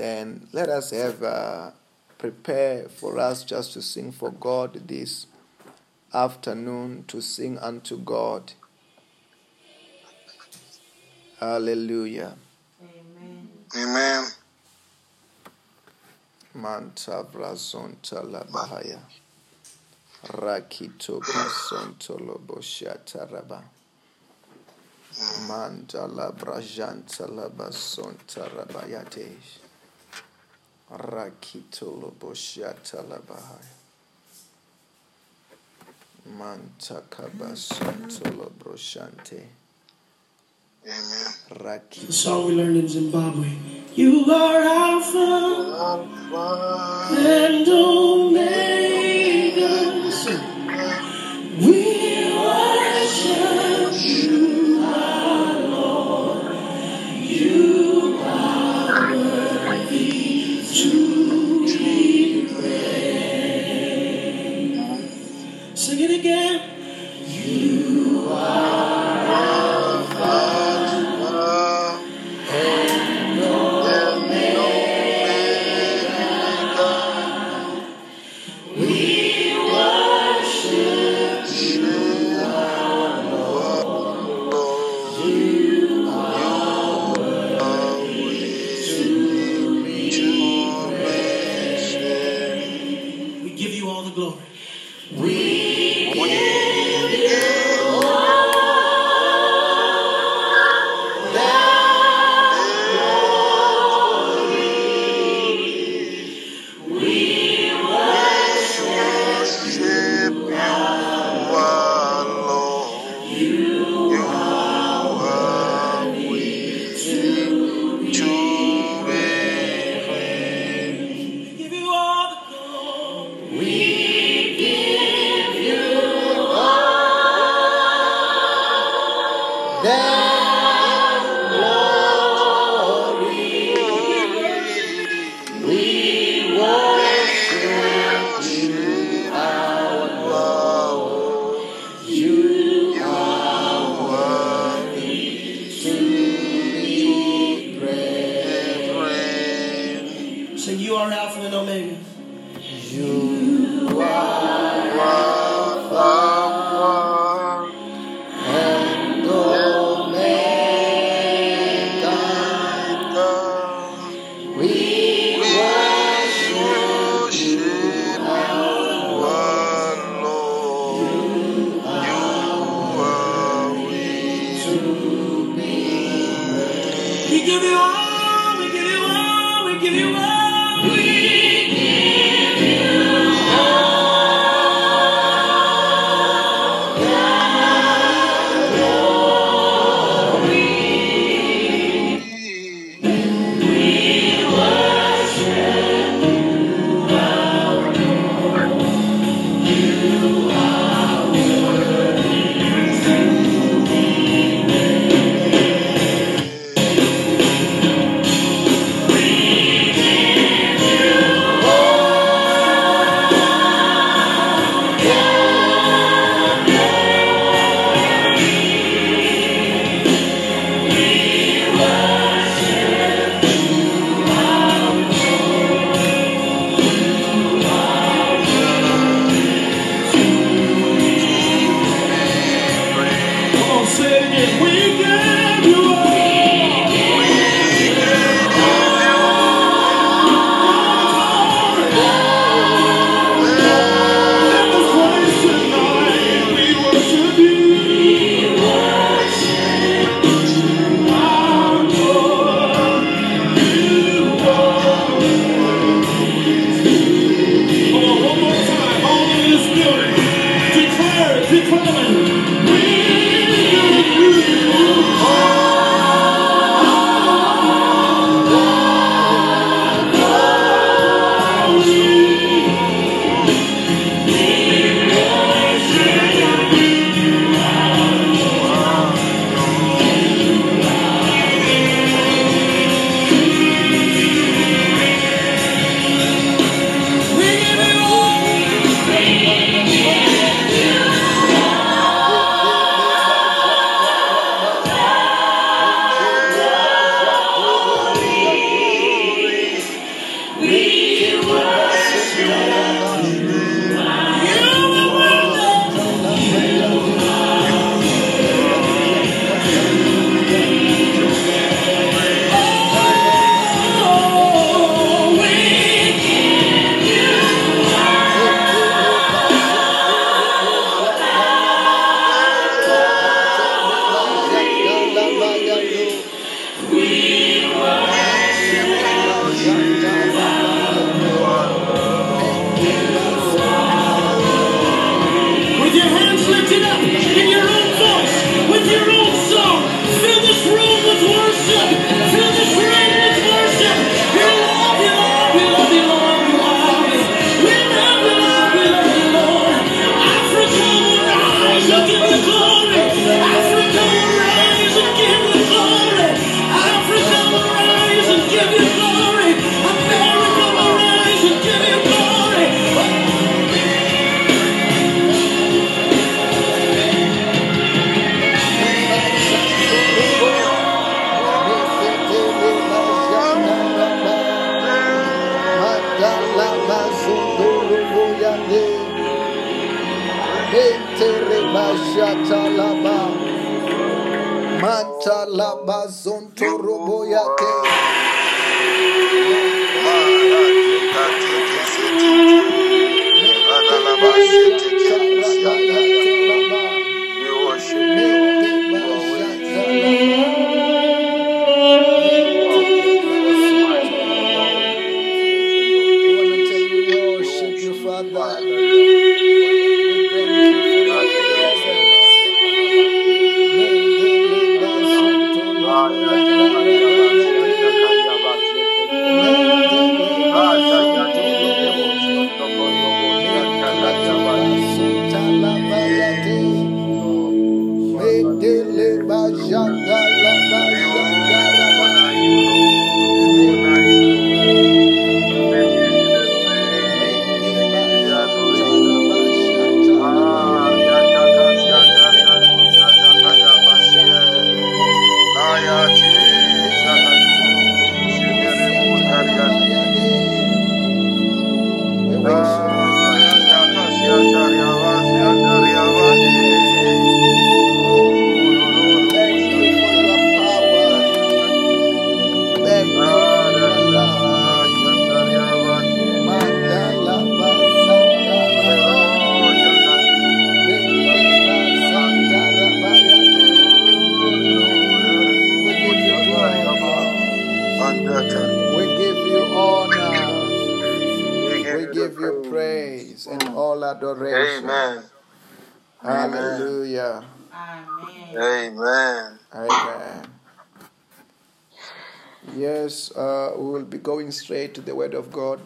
then let us have uh, prepare for us just to sing for God this afternoon to sing unto God. Hallelujah. Amen. Amen. Manta brazonta la bahaya. Rakito pasonto lobo shataraba. Manta la brajanta la basonta rabayatesh. Rakito lobo shata la bahaya. Manta kabasonto lobo shante. Amen. The song we learned in Zimbabwe. You are Alpha Alpha and Omega.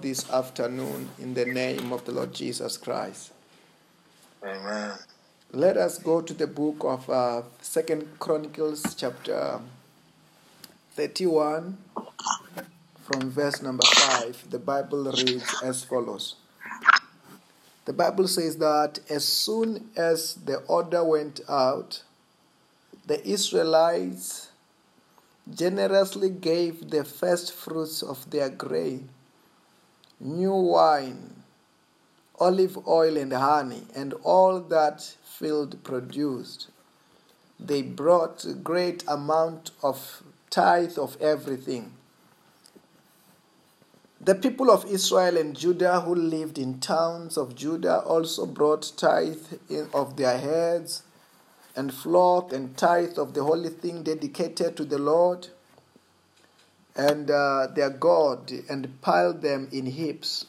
This afternoon in the name of the Lord Jesus Christ. Amen. Let us go to the book of uh, Second Chronicles, chapter 31, from verse number 5. The Bible reads as follows The Bible says that as soon as the order went out, the Israelites generously gave the first fruits of their grain, new wine, olive oil, and honey, and all that field produced. They brought a great amount of tithe of everything. The people of Israel and Judah who lived in towns of Judah also brought tithe of their heads and flock and tithe of the holy thing dedicated to the Lord and uh, their God and piled them in heaps.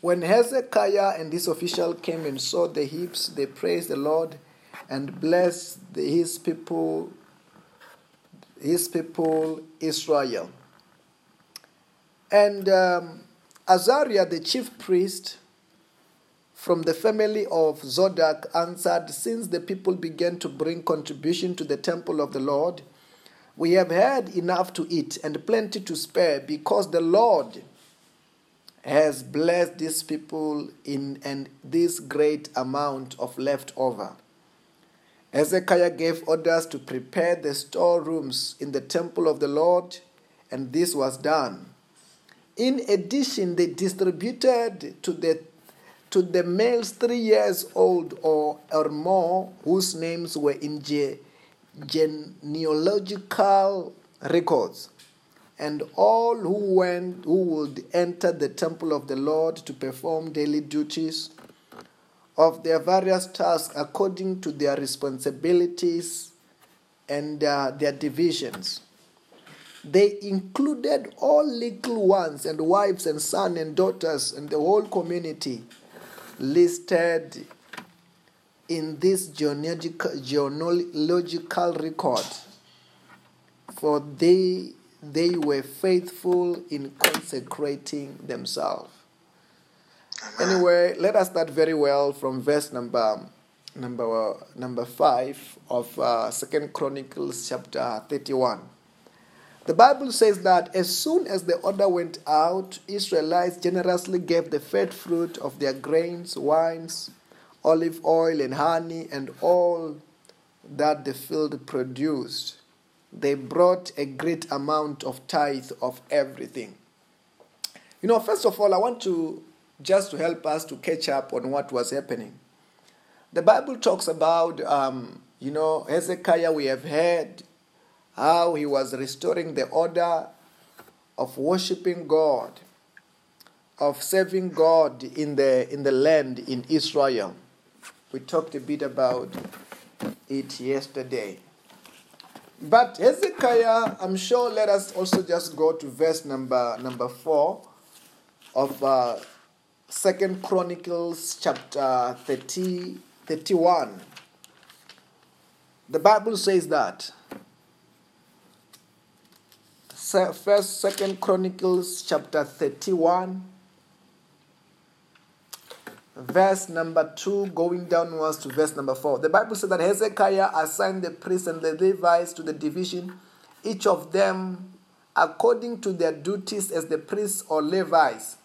When Hezekiah and his official came and saw the heaps, they praised the Lord and blessed his people, his people Israel. And um, Azariah, the chief priest, from the family of Zodok answered, Since the people began to bring contribution to the temple of the Lord, we have had enough to eat and plenty to spare, because the Lord has blessed these people in and this great amount of leftover. Hezekiah gave orders to prepare the storerooms in the temple of the Lord, and this was done. In addition, they distributed to the to the males three years old or, or more whose names were in genealogical records, and all who went who would enter the temple of the Lord to perform daily duties of their various tasks according to their responsibilities and uh, their divisions. They included all little ones and wives and sons and daughters and the whole community listed in this genealogical, genealogical record, for they, they were faithful in consecrating themselves. Anyway, let us start very well from verse number number number five of uh, Second Chronicles chapter thirty-one. The Bible says that as soon as the order went out, Israelites generously gave the first fruit of their grains, wines, olive oil, and honey, and all that the field produced. They brought a great amount of tithe of everything. You know, first of all, I want to just to help us to catch up on what was happening. the Bible talks about, um, you know, Hezekiah, we have heard how he was restoring the order of worshiping God, of serving God in the, in the land in Israel. We talked a bit about it yesterday. But Hezekiah, I'm sure, let us also just go to verse number number four of uh, Second Chronicles chapter 30, 31. The Bible says that. First, Second Chronicles chapter 31, verse number 2, going downwards to verse number 4. The Bible says that Hezekiah assigned the priests and the Levites to the division, each of them according to their duties as the priests or Levites,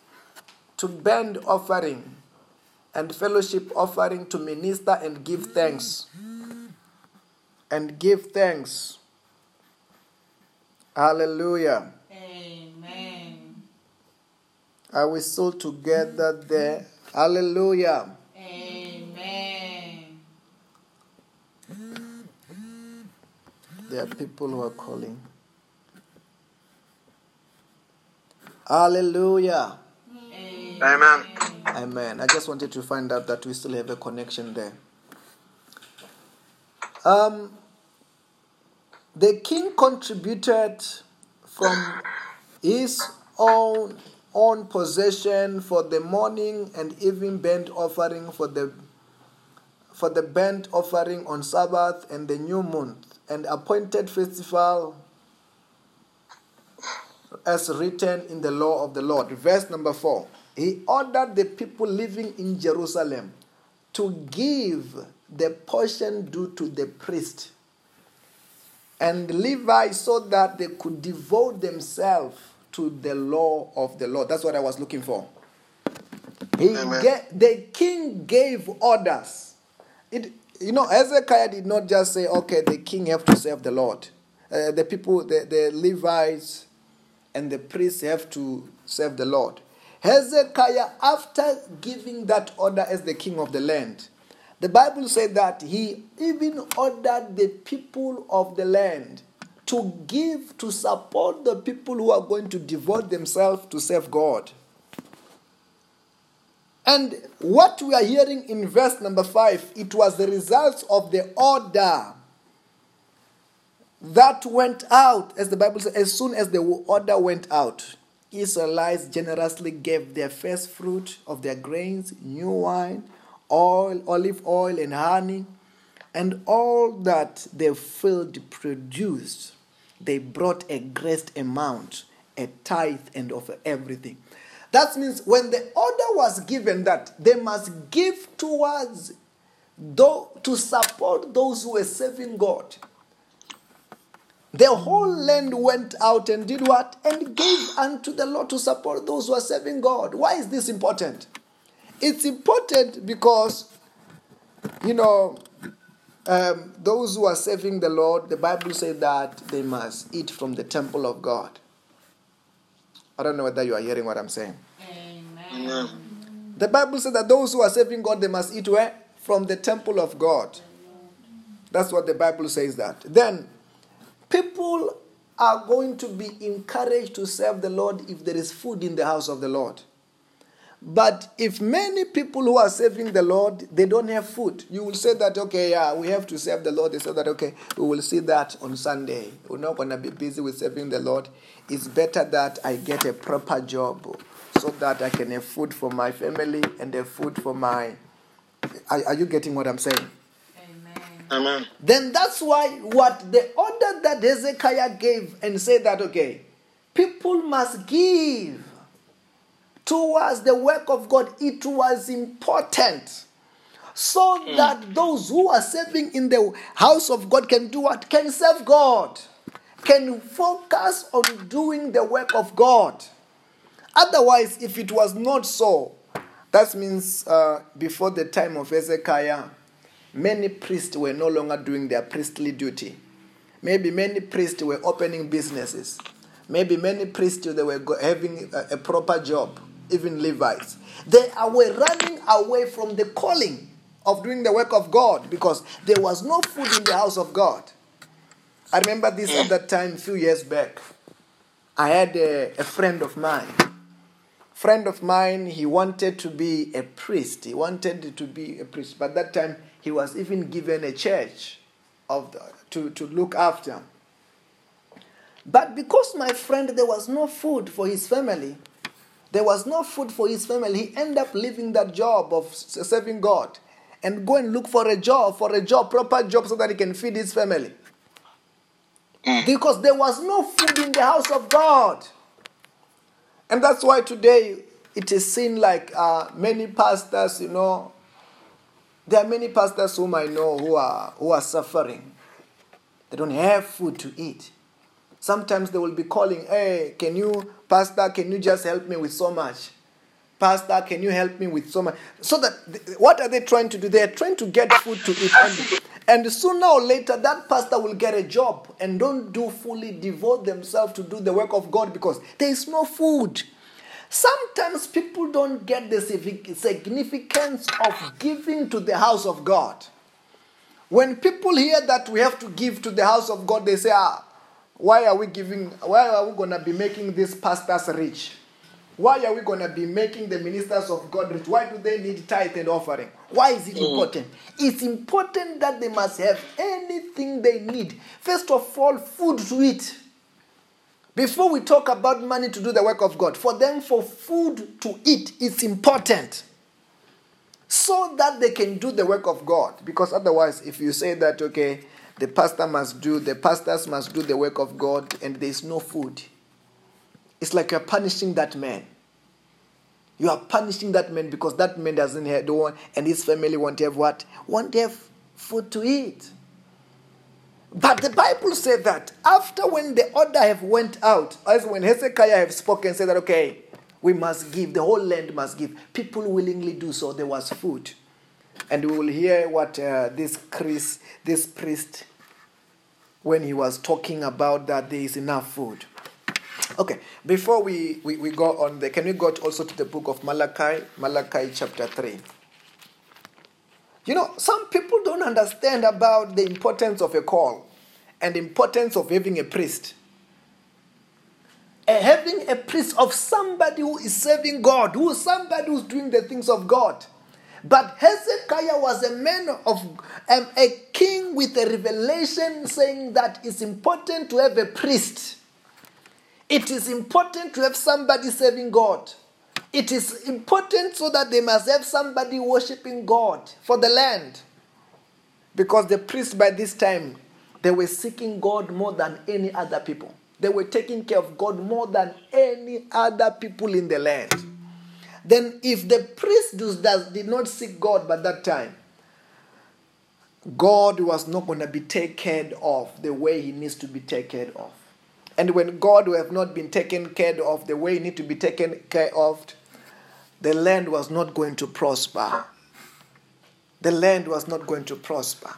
to burn offering and fellowship offering to minister and give thanks. And give thanks. Hallelujah. Amen. Are we still together there? Hallelujah. Amen. There are people who are calling. Hallelujah. Amen. Amen. I just wanted to find out that we still have a connection there. Um, the king contributed from his own own possession for the morning and evening burnt offering for the for the burnt offering on Sabbath and the new moon and appointed festival as written in the law of the Lord. Verse number 4. He ordered the people living in Jerusalem to give the portion due to the priest and Levi so that they could devote themselves to the law of the Lord. That's what I was looking for. He ga- the king gave orders. It, you know, Hezekiah did not just say, okay, the king have to serve the Lord. Uh, the people, the, the Levites and the priests have to serve the Lord. Hezekiah, after giving that order as the king of the land, the Bible said that he even ordered the people of the land to give, to support the people who are going to devote themselves to serve God. And what we are hearing in verse number 5, it was the results of the order that went out, as the Bible says, as soon as the order went out, Israelites generously gave their first fruit of their grains, new wine, oil, olive oil, and honey, and all that the field produced. They brought a great amount, a tithe, and of everything. That means when the order was given that they must give towards though to support those who were serving God. The whole land went out and did what? And gave unto the Lord to support those who are serving God. Why is this important? It's important because, you know, um, those who are serving the Lord, the Bible says that they must eat from the temple of God. I don't know whether you are hearing what I'm saying. Amen. The Bible says that those who are serving God, they must eat where? From the temple of God. That's what the Bible says that. Then, people are going to be encouraged to serve the Lord if there is food in the house of the Lord. But if many people who are serving the Lord, they don't have food, you will say that, okay, yeah, we have to serve the Lord. They say that, okay, we will see that on Sunday. We're not going to be busy with serving the Lord. It's better that I get a proper job so that I can have food for my family and have food for my. Are, are you getting what I'm saying? Amen. Amen. Then that's why what the order that Hezekiah gave and said that, okay, people must give towards the work of God, it was important. So that those who are serving in the house of God can do what? Can serve God, can focus on doing the work of God. Otherwise, if it was not so, that means uh, before the time of Hezekiah, many priests were no longer doing their priestly duty. Maybe many priests were opening businesses. Maybe many priests they were having a, a proper job, even Levites. They uh, were running away from the calling. of doing the work of God because there was no food in the house of God. I remember this at that time, a few years back. I had a, a friend of mine. Friend of mine, he wanted to be a priest. He wanted to be a priest, but that time he was even given a church of the, to, to look after. But because my friend, there was no food for his family, there was no food for his family, he ended up leaving that job of serving God and go and look for a job, for a job, proper job, so that he can feed his family. Because there was no food in the house of God. And that's why today it is seen like uh, many pastors, you know, there are many pastors whom I know who are, who are suffering. They don't have food to eat. Sometimes they will be calling, hey, can you, Pastor, can you just help me with so much? Pastor, can you help me with so much? So that, what are they trying to do? They are trying to get food to eat. And, and sooner or later, that pastor will get a job and don't do fully devote themselves to do the work of God because there is no food. Sometimes people don't get the significance of giving to the house of God. When people hear that we have to give to the house of God, they say, ah, why are we giving, why are we going to be making these pastors rich? Why are we going to be making the ministers of God rich? Why do they need tithe and offering? Why is it hmm. important? It's important that they must have anything they need. First of all, food to eat. Before we talk about money to do the work of God, for them, for food to eat is important. So that they can do the work of God. Because otherwise, if you say that, okay, the pastor must do, the pastors must do the work of God, and there's no food. It's like you're punishing that man. You are punishing that man because that man doesn't have the one, and his family won't have what? Won't have food to eat. But the Bible said that after when the order have went out, as when Hezekiah have spoken, said that okay, we must give, the whole land must give. People willingly do so. There was food, and we will hear what uh, this Chris, this priest when he was talking about that there is enough food. Okay, before we, we, we go on there, can we go also to the book of Malachi, Malachi chapter 3? You know, some people don't understand about the importance of a call and the importance of having a priest. Uh, having a priest of somebody who is serving God, who is somebody who's doing the things of God. But Hezekiah was a man of um, a king with a revelation saying that it's important to have a priest. It is important to have somebody serving God. It is important so that they must have somebody worshiping God for the land. Because the priests by this time, they were seeking God more than any other people. They were taking care of God more than any other people in the land. Then, if the priest does, did not seek God by that time, God was not going to be taken care of the way he needs to be taken care of. And when God will have not been taken care of the way he need to be taken care of, the land was not going to prosper. The land was not going to prosper.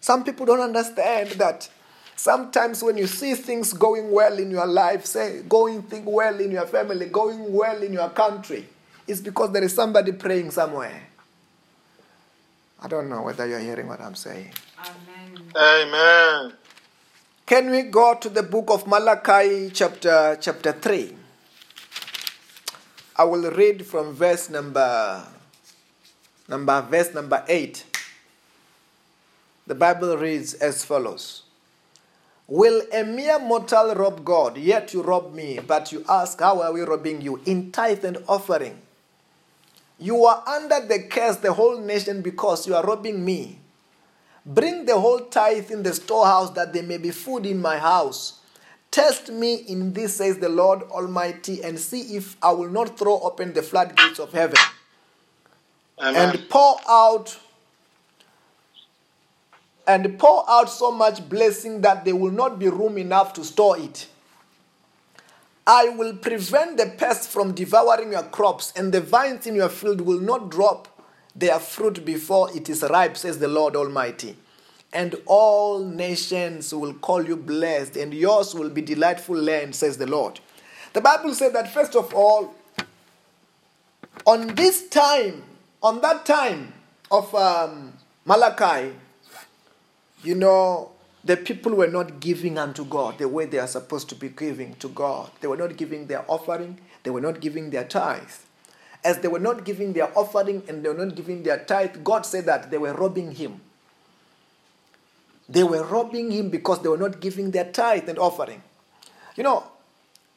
Some people don't understand that sometimes when you see things going well in your life, say going thing well in your family, going well in your country, it's because there is somebody praying somewhere. I don't know whether you're hearing what I'm saying. Amen. Amen. Can we go to the book of Malachi, chapter, chapter 3? I will read from verse number, number verse number 8. The Bible reads as follows Will a mere mortal rob God? Yet you rob me. But you ask, How are we robbing you? In tithe and offering. You are under the curse, the whole nation, because you are robbing me. Bring the whole tithe in the storehouse that there may be food in my house. Test me in this, says the Lord Almighty, and see if I will not throw open the floodgates of heaven Amen. and pour out and pour out so much blessing that there will not be room enough to store it. I will prevent the pests from devouring your crops, and the vines in your field will not drop their fruit before it is ripe, says the Lord Almighty. And all nations will call you blessed, and yours will be delightful land, says the Lord. The Bible said that first of all, on this time, on that time, of um, Malachi, you know, the people were not giving unto God the way they are supposed to be giving to God. They were not giving their offering, they were not giving their tithe. As they were not giving their offering and they were not giving their tithe, God said that they were robbing Him. They were robbing Him because they were not giving their tithe and offering. You know,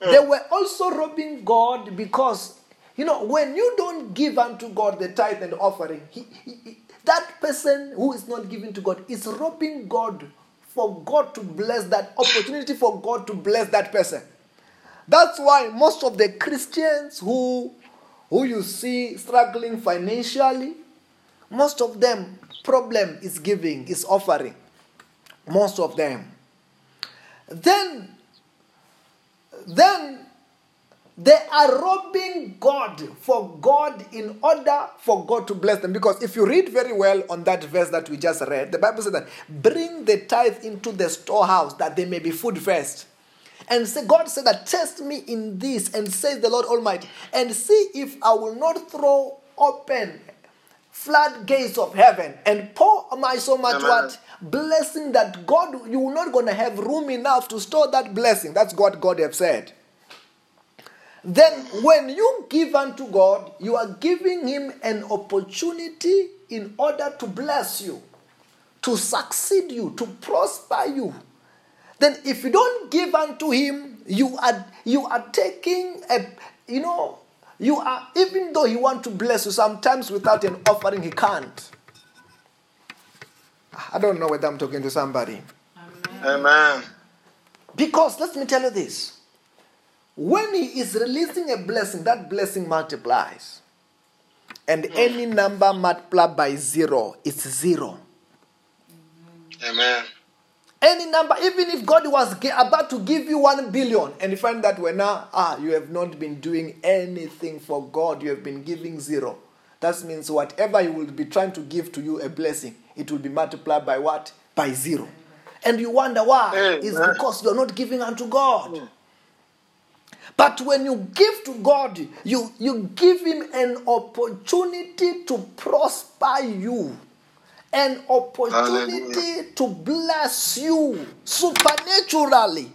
hmm. they were also robbing God because, you know, when you don't give unto God the tithe and offering, he, he- he- that person who is not giving to God is robbing God for God to bless that opportunity for God to bless that person. That's why most of the Christians who, who you see struggling financially, most of them problem is giving, is offering. Most of them. Then then they are robbing God for God in order for God to bless them. Because if you read very well on that verse that we just read, the Bible says that bring the tithe into the storehouse that there may be food first. And say, God said that test me in this, and says the Lord Almighty, and see if I will not throw open floodgates of heaven and pour my so much Amen. what blessing that God you are not gonna have room enough to store that blessing. That's what God have said. Then when you give unto God, you are giving him an opportunity in order to bless you, to succeed you, to prosper you. Then if you don't give unto him, you are you are taking a you know you are even though he want to bless you sometimes without an offering he can't. I don't know whether I'm talking to somebody. Amen. Because let me tell you this. When he is releasing a blessing, that blessing multiplies. And any number multiplied by zero is zero. Amen. Any number, even if God was about to give you one billion, and you find that when now, ah, you have not been doing anything for God, you have been giving zero. That means whatever He will be trying to give to you a blessing, it will be multiplied by what? By zero. And you wonder why? It's because you're not giving unto God. But when you give to God, you, you give Him an opportunity to prosper you, an opportunity Hallelujah. to bless you supernaturally.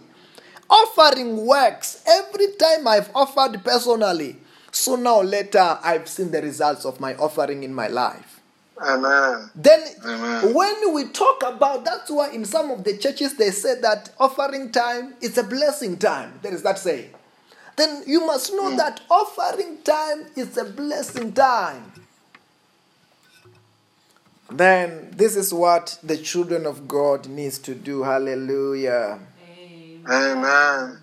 Offering works. Every time I've offered personally, sooner or later I've seen the results of my offering in my life. Amen. Then, Amen. when we talk about that's why in some of the churches they say that offering time is a blessing time. There is that saying. Then you must know hmm. that offering time is a blessing time. Then this is what the children of God needs to do. Hallelujah. Amen. Amen.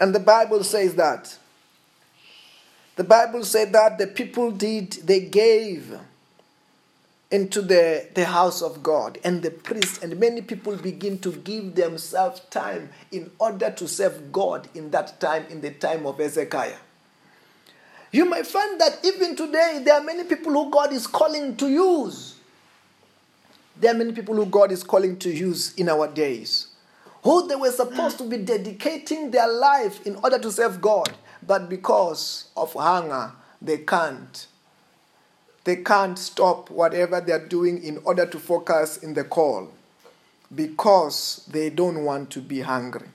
And the Bible says that. The Bible said that the people did, they gave into the, the house of God and the priest, and many people begin to give themselves time in order to serve God in that time, in the time of Hezekiah. You might find that even today there are many people who God is calling to use. There are many people who God is calling to use in our days who they were supposed to be dedicating their life in order to serve God, but because of hunger, they can't. They can't stop whatever they're doing in order to focus in the call because they don't want to be hungry.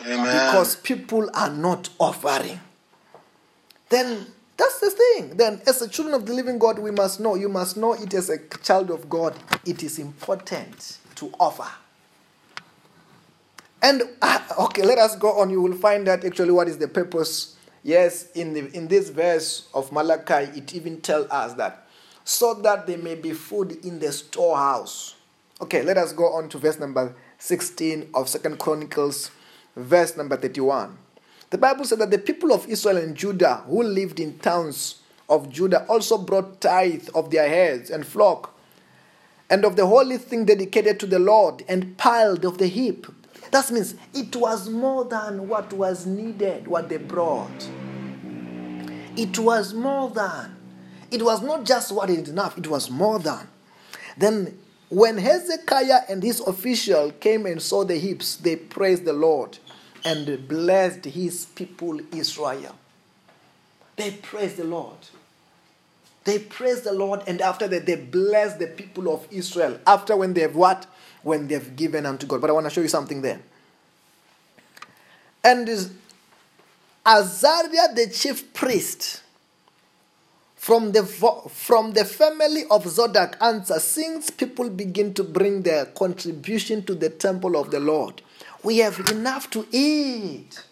Amen. Because people are not offering. Then that's the thing. Then, as a children of the living God, we must know, you must know it as a child of God, it is important to offer. And ah, okay, let us go on. You will find that actually what is the purpose. Yes, in the in this verse of Malachi, it even tells us that so that there may be food in the storehouse. Okay, let us go on to verse number 16 of Second Chronicles, verse number 31. The Bible said that the people of Israel and Judah who lived in towns of Judah also brought tithe of their heads and flock and of the holy thing dedicated to the Lord and piled of the heap. That means it was more than what was needed, what they brought. It was more than. It was not just what is enough, it was more than. Then, when Hezekiah and his official came and saw the heaps, they praised the Lord and blessed his people Israel. They praised the Lord. They praise the Lord, and after that, they blessed the people of Israel. After when they have what? When they have given unto God. But I want to show you something there. And Azariah, the chief priest, from the, from the family of Zodok answer, since people begin to bring their contribution to the temple of the Lord, we have enough to eat.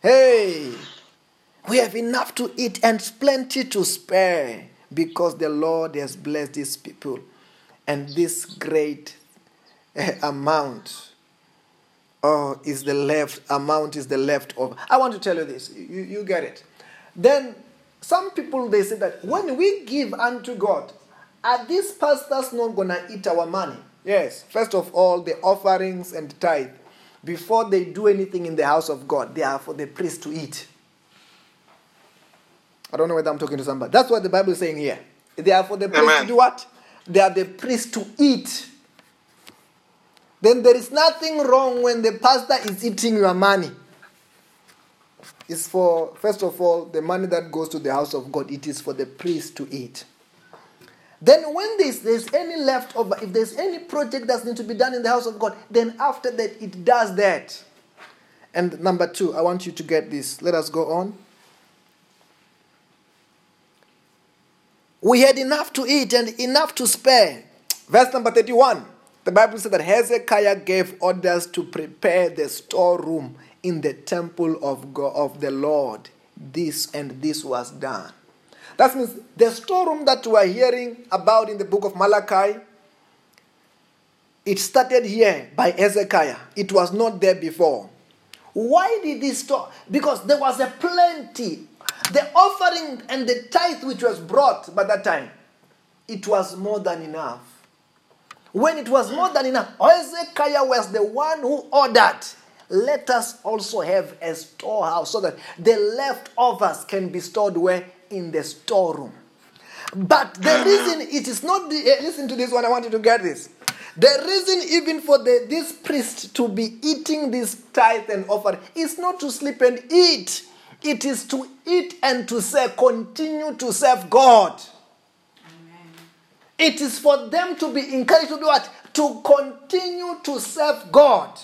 Hey, we have enough to eat and plenty to spare because the Lord has blessed these people and this great eh, amount oh, is the left amount is the left over. I want to tell you this. You, you get it. Then some people they say that when we give unto God, are these pastors not gonna eat our money? Yes. First of all, the offerings and tithe, before they do anything in the house of God, they are for the priest to eat. I don't know whether I'm talking to somebody. That's what the Bible is saying here. They are for the priest Amen. to do what? They are the priest to eat. Then there is nothing wrong when the pastor is eating your money. It's for, first of all, the money that goes to the house of God, it is for the priest to eat. Then, when there's, there's any leftover, if there's any project that's need to be done in the house of God, then after that, it does that. And number two, I want you to get this. Let us go on. We had enough to eat and enough to spare. Verse number 31. The Bible said that Hezekiah gave orders to prepare the storeroom in the temple of God, of the Lord. This and this was done. That means the storeroom that we are hearing about in the book of Malachi, it started here by Hezekiah. It was not there before. Why did this store? Because there was a plenty. The offering and the tithe which was brought by that time, it was more than enough. When it was more than enough, Hezekiah was the one who ordered, let us also have a storehouse so that the leftovers can be stored where? In the storeroom. But the reason it is not the eh, listen to this one, I want you to get this. The reason even for the, this priest to be eating this tithe and offering is not to sleep and eat. It is to eat and to serve, continue to serve God. It is for them to be encouraged to do what? To continue to serve God.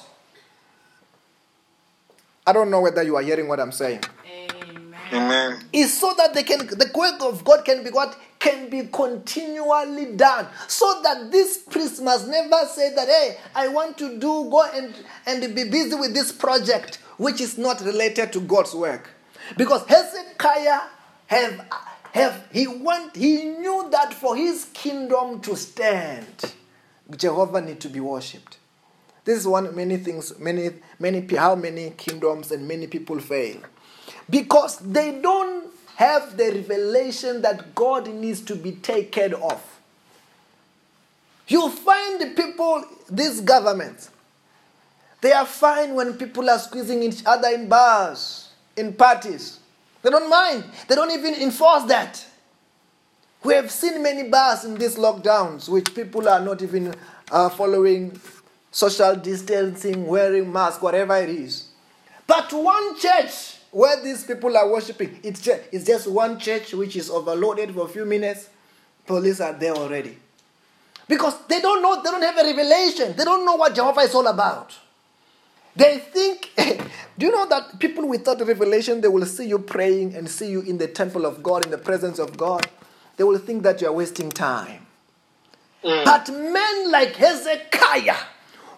I don't know whether you are hearing what I'm saying. Amen. Amen. Is so that they can the work of God can be what? Can be continually done. So that this priest must never say that, hey, I want to do go and, and be busy with this project, which is not related to God's work. Because Hezekiah have have he want he knew that for his kingdom to stand, Jehovah need to be worshipped. This is one many things, many many how many kingdoms and many people fail because they don't have the revelation that God needs to be taken off. You find the people, these governments, they are fine when people are squeezing each other in bars, in parties. They don't mind. They don't even enforce that. We have seen many bars in these lockdowns which people are not even uh, following social distancing, wearing masks, whatever it is. But one church where these people are worshiping, it's just, it's just one church which is overloaded for a few minutes. Police are there already. Because they don't know, they don't have a revelation. They don't know what Jehovah is all about. They think, do you know that people without revelation, they will see you praying and see you in the temple of God, in the presence of God. They will think that you are wasting time. Mm. But men like Hezekiah,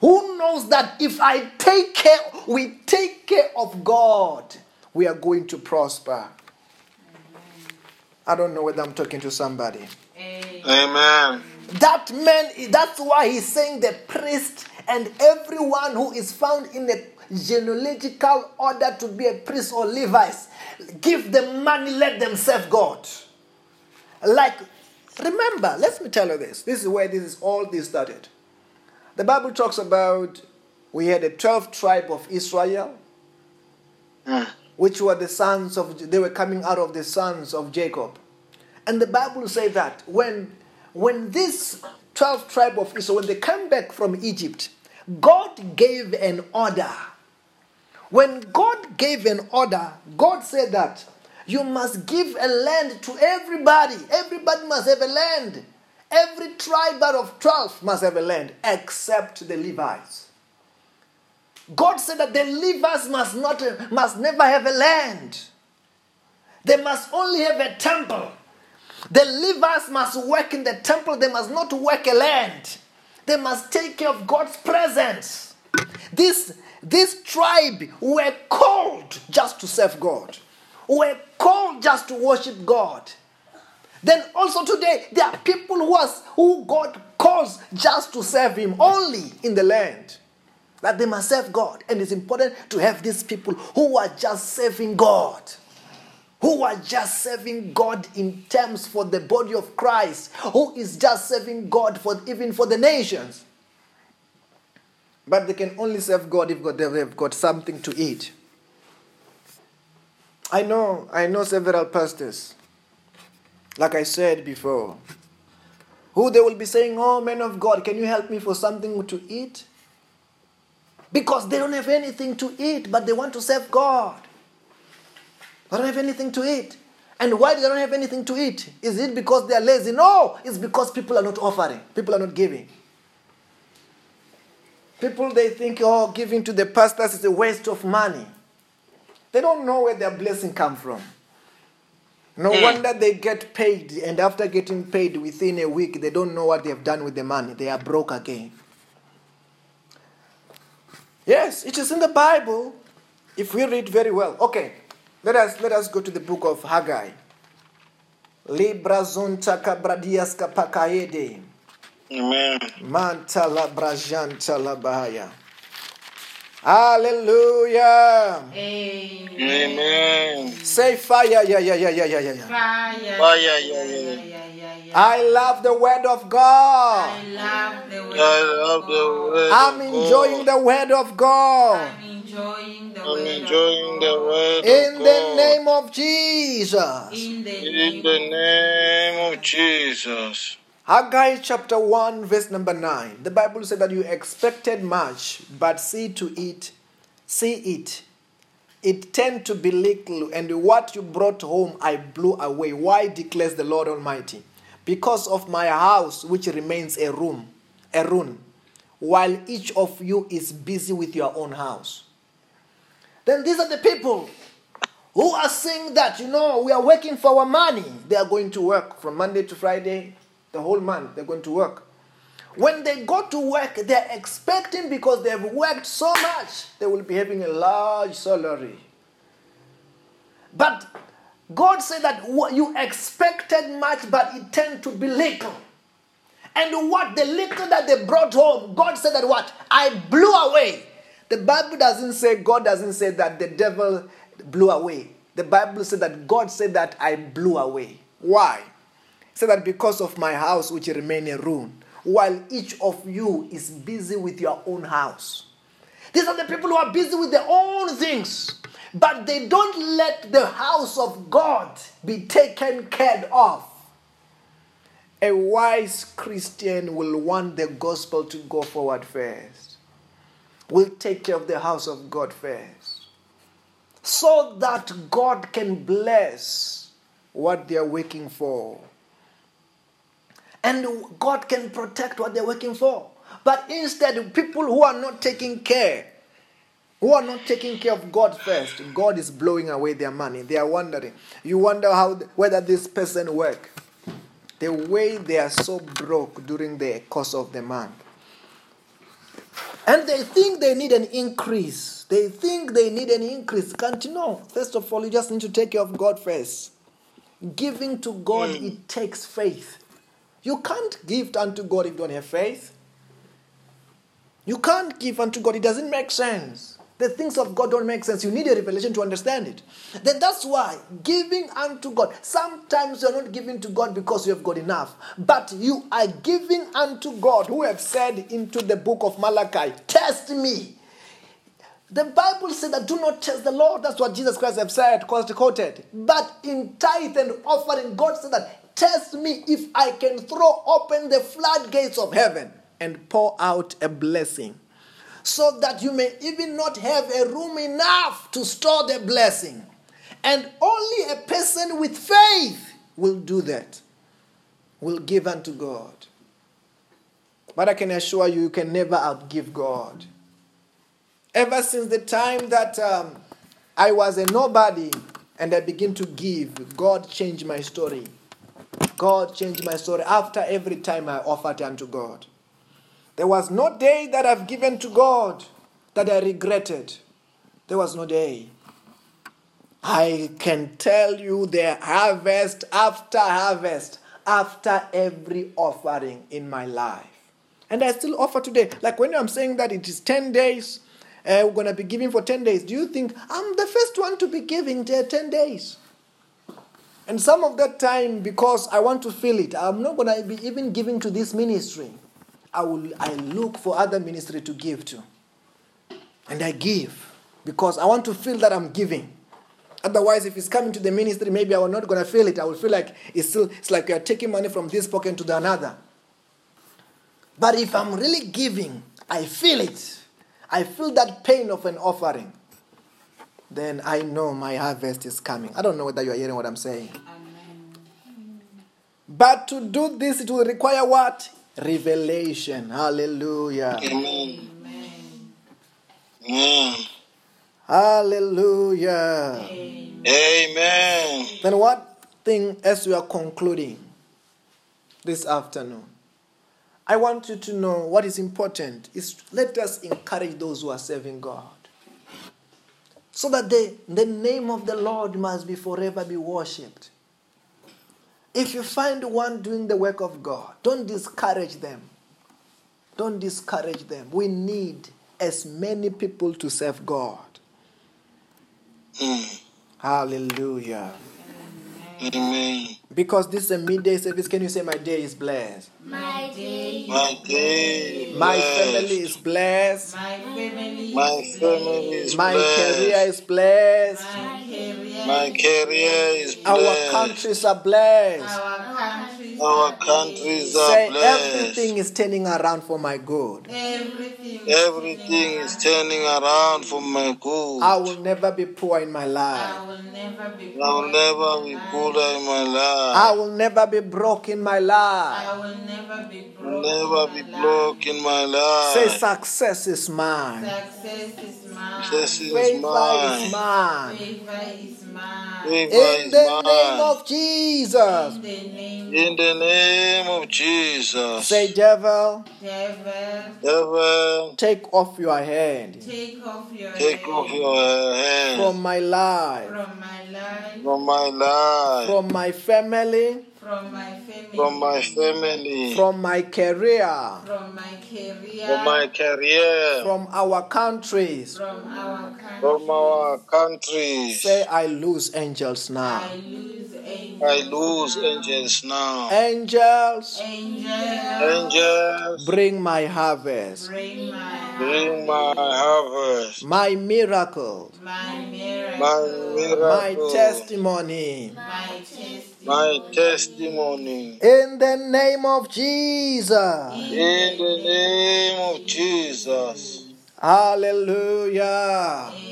who knows that if I take care, we take care of God, we are going to prosper. I don't know whether I'm talking to somebody. Amen. That man, that's why he's saying the priest and everyone who is found in the genealogical order to be a priest or Levites, give them money, let them serve God. Like, remember, let me tell you this. This is where this is all this started. The Bible talks about we had a 12th tribe of Israel, which were the sons of they were coming out of the sons of Jacob. And the Bible says that when when this 12th tribe of Israel, when they came back from Egypt, God gave an order. When God gave an order, God said that you must give a land to everybody. Everybody must have a land. Every tribe out of 12 must have a land except the Levites. God said that the Levites must not must never have a land. They must only have a temple. The Levites must work in the temple, they must not work a land. They must take care of God's presence. This, this tribe were called just to serve God, were called just to worship God. Then also today, there are people who, has, who God calls just to serve Him only in the land. That they must serve God. And it's important to have these people who are just serving God who are just serving God in terms for the body of Christ, who is just serving God for even for the nations. But they can only serve God if they've got something to eat. I know, I know several pastors, like I said before, who they will be saying, Oh, man of God, can you help me for something to eat? Because they don't have anything to eat, but they want to serve God. They don't have anything to eat. And why do they don't have anything to eat? Is it because they are lazy? No, it's because people are not offering. People are not giving. People they think, oh, giving to the pastors is a waste of money. They don't know where their blessing come from. No Mm. wonder they get paid, and after getting paid within a week, they don't know what they have done with the money. They are broke again. Yes, it is in the Bible. If we read very well. Okay, let us let us go to the book of Haggai. Libra zonta kabradias kapakaede. Amen. Mantala brajanta la bahaya. Hallelujah. Amen. Amen. Say fire, yeah, yeah, yeah, yeah, yeah, yeah, yeah. Fire. Fire, yeah, yeah, yeah, yeah, yeah, yeah. I love the word of God. I love the word I of love the God. word. I'm enjoying God. the word of God. I'm enjoying the I'm word enjoying of the God. word In of the name of Jesus. In the In name the of name of Jesus. Haggai chapter 1, verse number 9. The Bible said that you expected much, but see to it, see it. It turned to be little, and what you brought home I blew away. Why declares the Lord Almighty? Because of my house, which remains a room, a ruin, while each of you is busy with your own house. Then these are the people who are saying that, you know, we are working for our money. They are going to work from Monday to Friday, the whole month, they're going to work. When they go to work, they're expecting because they've worked so much, they will be having a large salary. But God said that what you expected much, but it turned to be little. And what the little that they brought home, God said that what? I blew away. The Bible doesn't say, God doesn't say that the devil blew away. The Bible said that God said that I blew away. Why? Said that because of my house which remain a ruin, while each of you is busy with your own house. These are the people who are busy with their own things, but they don't let the house of God be taken care of. A wise Christian will want the gospel to go forward first, will take care of the house of God first, so that God can bless what they are working for. And God can protect what they're working for. But instead, people who are not taking care, who are not taking care of God first, God is blowing away their money. They are wondering. You wonder how whether this person work. The way they are so broke during the course of the month. And they think they need an increase. They think they need an increase. Can't you know? First of all, you just need to take care of God first. Giving to God, mm. it takes faith. You can't give unto God if you don't have faith. You can't give unto God, it doesn't make sense. The things of God don't make sense. You need a revelation to understand it. Then that's why giving unto God, sometimes you're not giving to God because you have got enough, but you are giving unto God, who have said into the book of Malachi, Test me. The Bible said that do not test the Lord. That's what Jesus Christ have said, quoted. But in tithe and offering, God said that test me if I can throw open the floodgates of heaven and pour out a blessing. So that you may even not have a room enough to store the blessing. And only a person with faith will do that, will give unto God. But I can assure you, you can never outgive God. Ever since the time that um, I was a nobody and I began to give, God changed my story. God changed my story after every time I offered unto God. There was no day that I've given to God that I regretted. There was no day. I can tell you the harvest after harvest, after every offering in my life. And I still offer today. Like when I'm saying that it is 10 days, uh, we're going to be giving for 10 days. Do you think I'm the first one to be giving 10 days? And some of that time, because I want to feel it, I'm not going to be even giving to this ministry. I will I look for other ministry to give to. And I give because I want to feel that I'm giving. Otherwise, if it's coming to the ministry, maybe I'm not going to feel it. I will feel like it's still it's like you're taking money from this pocket to the another. But if I'm really giving, I feel it. I feel that pain of an offering. Then I know my harvest is coming. I don't know whether you are hearing what I'm saying. But to do this, it will require what? Revelation. Hallelujah. Amen. Amen. Hallelujah. Amen. Then, what thing as we are concluding this afternoon? I want you to know what is important is let us encourage those who are serving God. So that the, the name of the Lord must be forever be worshipped. If you find one doing the work of God, don't discourage them. Don't discourage them. We need as many people to serve God. Mm. Hallelujah. Amen. Because this is a midday service, can you say, My day is blessed? My day, My day, My blessed. family is blessed. my family, My is family is My blessed. career is blessed. my career, My career is Our blessed. countries are blessed. our countries, Our countries are Say, blessed. everything is turning around for my good. Everything, Everything is turning around for my good. I will never be poor in my life. I will never be. I will poor never in be my poor life. in my life. I will never be broke in my life. I will never be broke. never be in my broke in my Say, life. success is mine. Success is mine. Success is Favor is mine. mine. Favor is mine. Favor In is the name of Jesus. In the name In the name of Jesus. Say, devil, devil, Devil, take off your hand take off your take hand off your hand from my life, from my life, from my life, from my family, from my family, from my family, from my career, from my career, from my career, from our countries. from our country. from our countries. Say, I lose angels now. I lose angels. I lose angels now. Angels, Angels, Angels, bring my harvest, bring my bring my harvest, my miracle, my miracle, my my testimony. my testimony. my testimony. In the name of Jesus. In the name of Jesus. Hallelujah. Amen.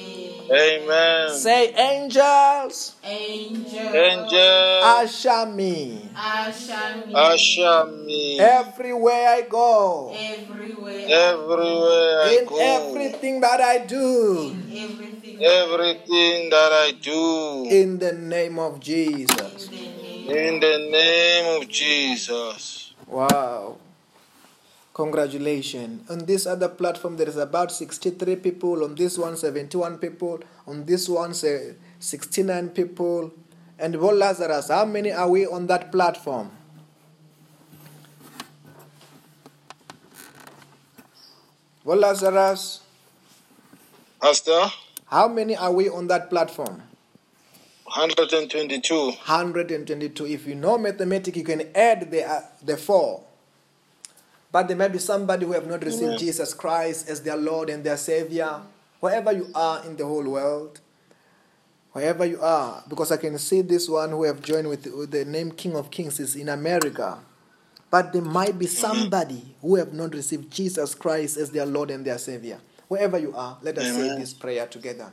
Say, angels, Angels, Angels, usher me usher me usher me everywhere I go, everywhere, everywhere I in go. everything that I do, everything. Everything that I do. in the name of Jesus. In the name of Jesus. Wow. Congratulations. On this other platform, there is about 63 people. On this one, 71 people. On this one, say 69 people. And what Lazarus, how many are we on that platform? What Lazarus, Pastor, how many are we on that platform? 122. 122. If you know mathematics, you can add the, uh, the four. But there may be somebody who have not received Amen. Jesus Christ as their Lord and their Savior. Wherever you are in the whole world, wherever you are, because I can see this one who have joined with, with the name King of Kings is in America. But there might be somebody who have not received Jesus Christ as their Lord and their Savior. Wherever you are, let us say this prayer together.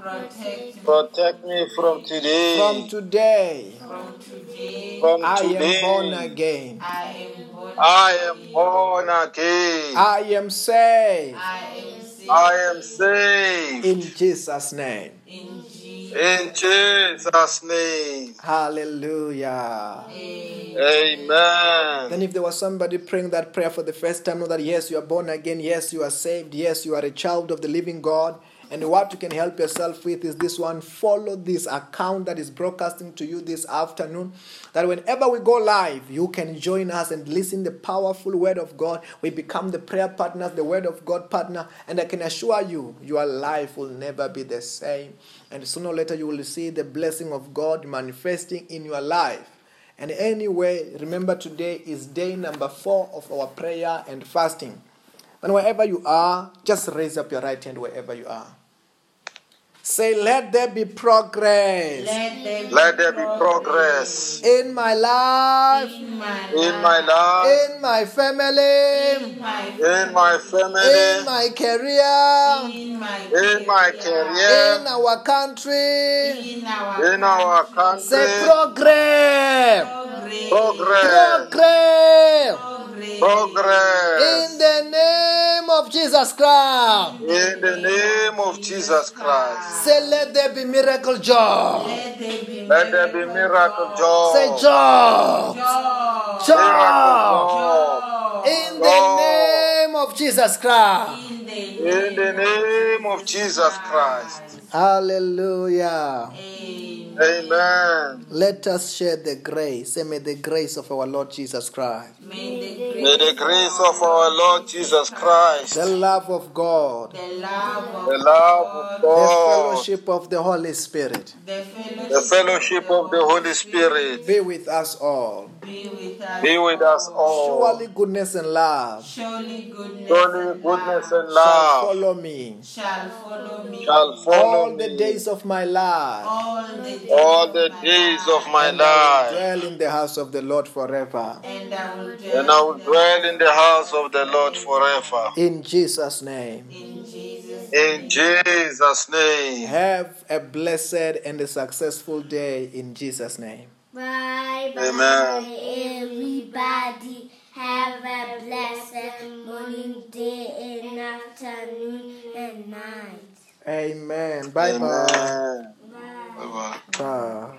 Protect me Protect me from today. From today, from today. From I today. am born again. I am born. I am born again. I am saved. I am saved. I am saved. In Jesus' name. In Jesus' In Jesus' name. Hallelujah. name. Amen. Then, if there was somebody praying that prayer for the first time, know that yes, you are born again. Yes, you are saved. Yes, you are a child of the living God. And what you can help yourself with is this one follow this account that is broadcasting to you this afternoon. That whenever we go live, you can join us and listen the powerful word of God. We become the prayer partners, the word of God partner. And I can assure you, your life will never be the same. And sooner or later, you will see the blessing of God manifesting in your life. And anyway, remember today is day number four of our prayer and fasting. And wherever you are, just raise up your right hand wherever you are. Say, let there be progress Let there be, Let there be progress in my life, in my in my life, in my family, in my in my in my career, in my in my in our country. in our in our Say, country. progress, progress, Progress. progress progress, Progress. in the name of Jesus Christ. In the name of Jesus Christ. Say, let there be miracle joy. Let there be Let there be miracle joy. Say, joy, joy, joy. Miracle. In the name of Jesus Christ. In the In the name of Jesus Christ. Hallelujah. name. Amen. Let us share the grace. Say, may the grace of our Lord Jesus Christ, May the May the grace of our Lord Jesus Christ, the love of God, the love of the love of the God, fellowship of the Holy Spirit the fellowship, the fellowship of the Holy Spirit be with us all. be with us. be with us all. Surely goodness and love Surely goodness, Surely and love and shall ah. follow me shall follow me shall follow all the days of my life. all the days, all the of my days life, of my And I will life. dwell in the house of the Lord forever. and I will dwell, I will dwell in the house of the Lord forever. In Jesus' name. in Jesus' In Jesus' name. Have a blessed and a successful day in Jesus' name. Bye bye, Amen. everybody. Have a blessed morning, day, and afternoon, and night. Amen. Bye bye. Amen. Bye. Bye-bye. Bye.